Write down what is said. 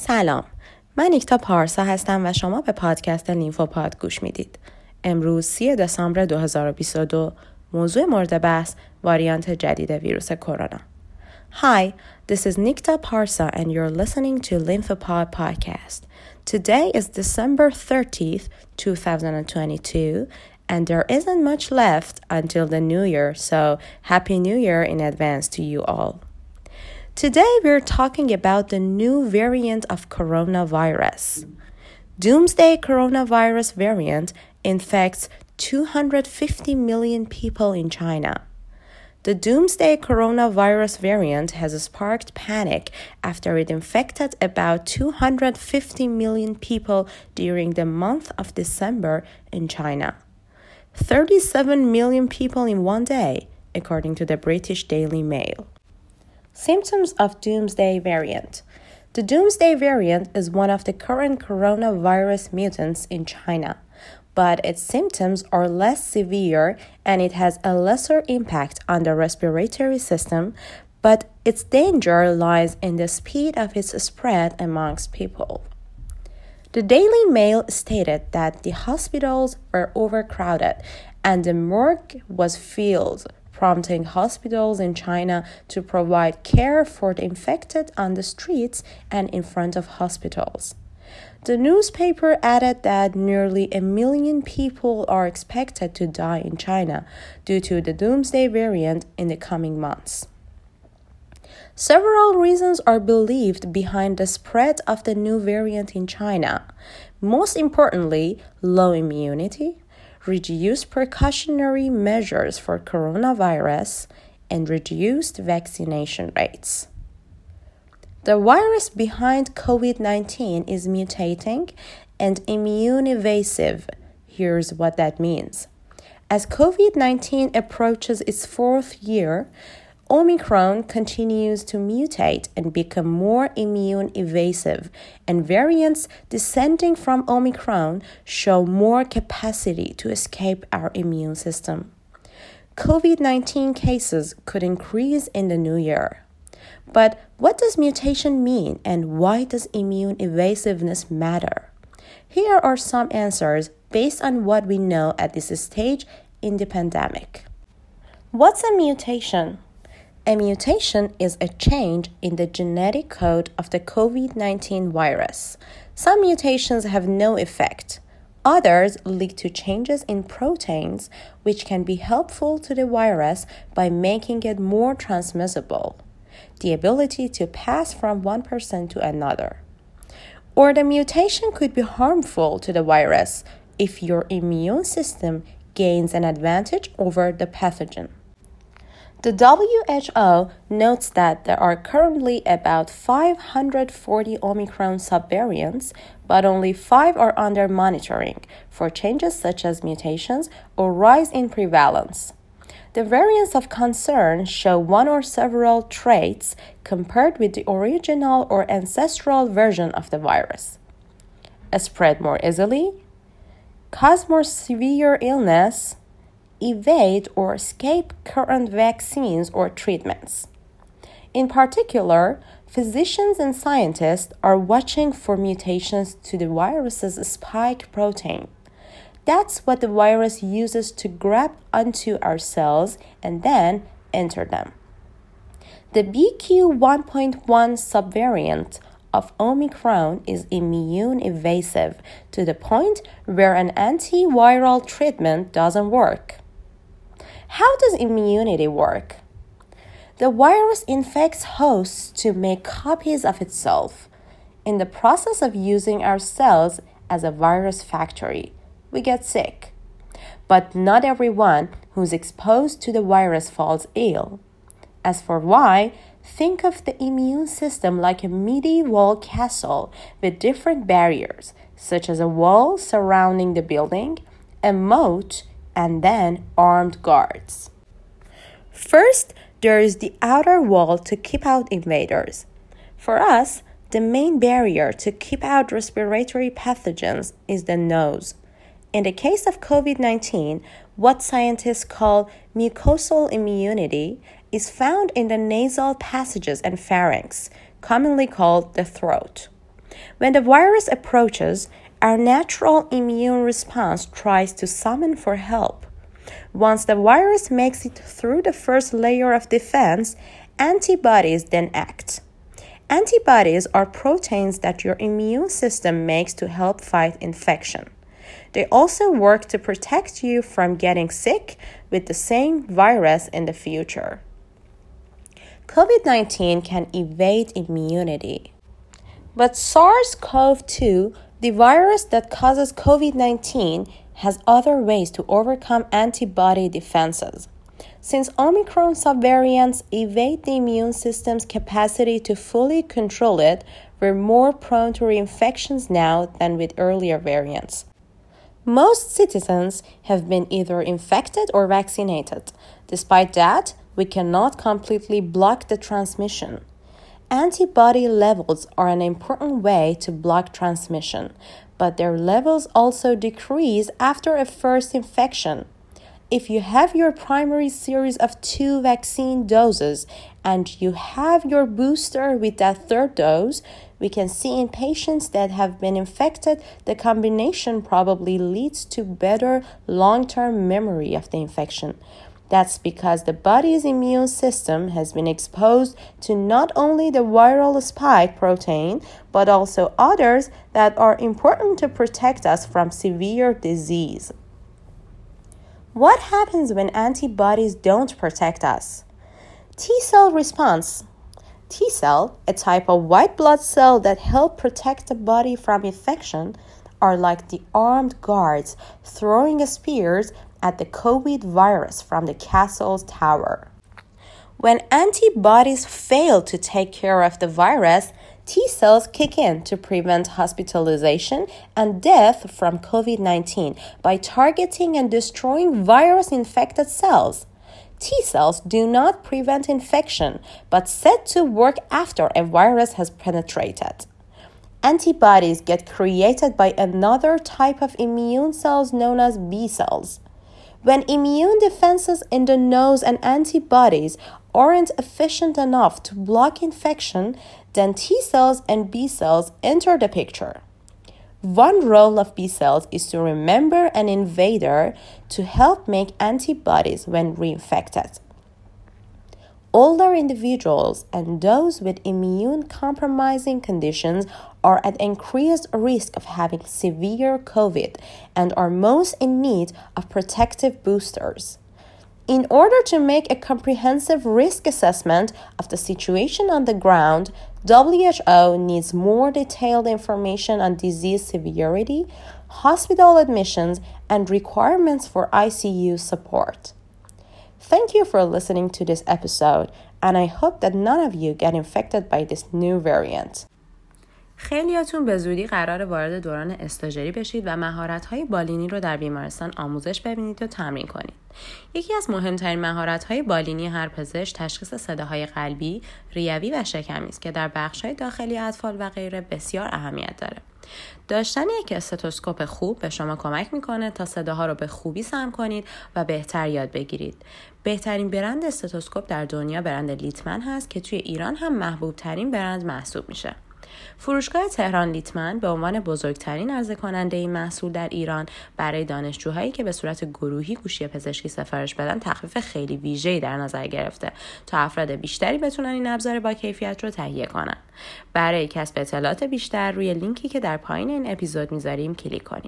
سلام من نیکتا پارسا هستم و شما به پادکست پاد گوش می‌دید امروز 3 دسامبر 2022 موضوع مورد بحث واریانت جدید ویروس کرونا Hi, this is Nikta Parsa and you're listening to Lymphopod podcast. Today is December 30th, 2022 and there isn't much left until the new year, so happy new year in advance to you all. Today, we're talking about the new variant of coronavirus. Doomsday coronavirus variant infects 250 million people in China. The doomsday coronavirus variant has sparked panic after it infected about 250 million people during the month of December in China. 37 million people in one day, according to the British Daily Mail. Symptoms of Doomsday variant. The Doomsday variant is one of the current coronavirus mutants in China, but its symptoms are less severe and it has a lesser impact on the respiratory system, but its danger lies in the speed of its spread amongst people. The Daily Mail stated that the hospitals were overcrowded and the morgue was filled prompting hospitals in China to provide care for the infected on the streets and in front of hospitals. The newspaper added that nearly a million people are expected to die in China due to the doomsday variant in the coming months. Several reasons are believed behind the spread of the new variant in China. Most importantly, low immunity, reduced precautionary measures for coronavirus, and reduced vaccination rates. The virus behind COVID 19 is mutating and immune evasive. Here's what that means. As COVID 19 approaches its fourth year, Omicron continues to mutate and become more immune evasive, and variants descending from Omicron show more capacity to escape our immune system. COVID 19 cases could increase in the new year. But what does mutation mean and why does immune evasiveness matter? Here are some answers based on what we know at this stage in the pandemic. What's a mutation? A mutation is a change in the genetic code of the COVID 19 virus. Some mutations have no effect. Others lead to changes in proteins, which can be helpful to the virus by making it more transmissible, the ability to pass from one person to another. Or the mutation could be harmful to the virus if your immune system gains an advantage over the pathogen. The WHO notes that there are currently about 540 Omicron subvariants, but only five are under monitoring for changes such as mutations or rise in prevalence. The variants of concern show one or several traits compared with the original or ancestral version of the virus. Spread more easily, cause more severe illness, evade or escape current vaccines or treatments. In particular, physicians and scientists are watching for mutations to the virus's spike protein. That's what the virus uses to grab onto our cells and then enter them. The BQ1.1 subvariant of Omicron is immune evasive to the point where an antiviral treatment doesn't work. How does immunity work? The virus infects hosts to make copies of itself. In the process of using our cells as a virus factory, we get sick. But not everyone who's exposed to the virus falls ill. As for why, think of the immune system like a medieval castle with different barriers, such as a wall surrounding the building, a moat, and then armed guards. First, there is the outer wall to keep out invaders. For us, the main barrier to keep out respiratory pathogens is the nose. In the case of COVID 19, what scientists call mucosal immunity is found in the nasal passages and pharynx, commonly called the throat. When the virus approaches, our natural immune response tries to summon for help. Once the virus makes it through the first layer of defense, antibodies then act. Antibodies are proteins that your immune system makes to help fight infection. They also work to protect you from getting sick with the same virus in the future. COVID 19 can evade immunity. But SARS CoV 2, the virus that causes COVID 19, has other ways to overcome antibody defenses. Since Omicron subvariants evade the immune system's capacity to fully control it, we're more prone to reinfections now than with earlier variants. Most citizens have been either infected or vaccinated. Despite that, we cannot completely block the transmission. Antibody levels are an important way to block transmission, but their levels also decrease after a first infection. If you have your primary series of two vaccine doses and you have your booster with that third dose, we can see in patients that have been infected, the combination probably leads to better long term memory of the infection. That's because the body's immune system has been exposed to not only the viral spike protein, but also others that are important to protect us from severe disease. What happens when antibodies don't protect us? T cell response. T cell, a type of white blood cell that help protect the body from infection, are like the armed guards throwing spears at the COVID virus from the castle's tower. When antibodies fail to take care of the virus, T cells kick in to prevent hospitalization and death from COVID 19 by targeting and destroying virus infected cells. T cells do not prevent infection, but set to work after a virus has penetrated. Antibodies get created by another type of immune cells known as B cells. When immune defenses in the nose and antibodies aren't efficient enough to block infection, then T cells and B cells enter the picture. One role of B cells is to remember an invader to help make antibodies when reinfected. Older individuals and those with immune compromising conditions are at increased risk of having severe COVID and are most in need of protective boosters. In order to make a comprehensive risk assessment of the situation on the ground, WHO needs more detailed information on disease severity, hospital admissions, and requirements for ICU support. Thank you for listening to this episode, and I hope that none of you get infected by this new variant. خیلیاتون به زودی قرار وارد دوران استاجری بشید و مهارت‌های بالینی رو در بیمارستان آموزش ببینید و تمرین کنید. یکی از مهمترین مهارت‌های بالینی هر پزشک تشخیص صداهای قلبی، ریوی و شکمی است که در بخش‌های داخلی اطفال و غیره بسیار اهمیت داره. داشتن یک استتوسکوپ خوب به شما کمک می‌کنه تا صداها رو به خوبی سم کنید و بهتر یاد بگیرید. بهترین برند استتوسکوپ در دنیا برند لیتمن هست که توی ایران هم محبوب ترین برند محسوب میشه. فروشگاه تهران لیتمن به عنوان بزرگترین عرضه کننده این محصول در ایران برای دانشجوهایی که به صورت گروهی گوشی پزشکی سفارش بدن تخفیف خیلی ویژه‌ای در نظر گرفته تا افراد بیشتری بتونن این ابزار با کیفیت رو تهیه کنن. برای کسب اطلاعات بیشتر روی لینکی که در پایین این اپیزود می‌ذاریم کلیک کنید.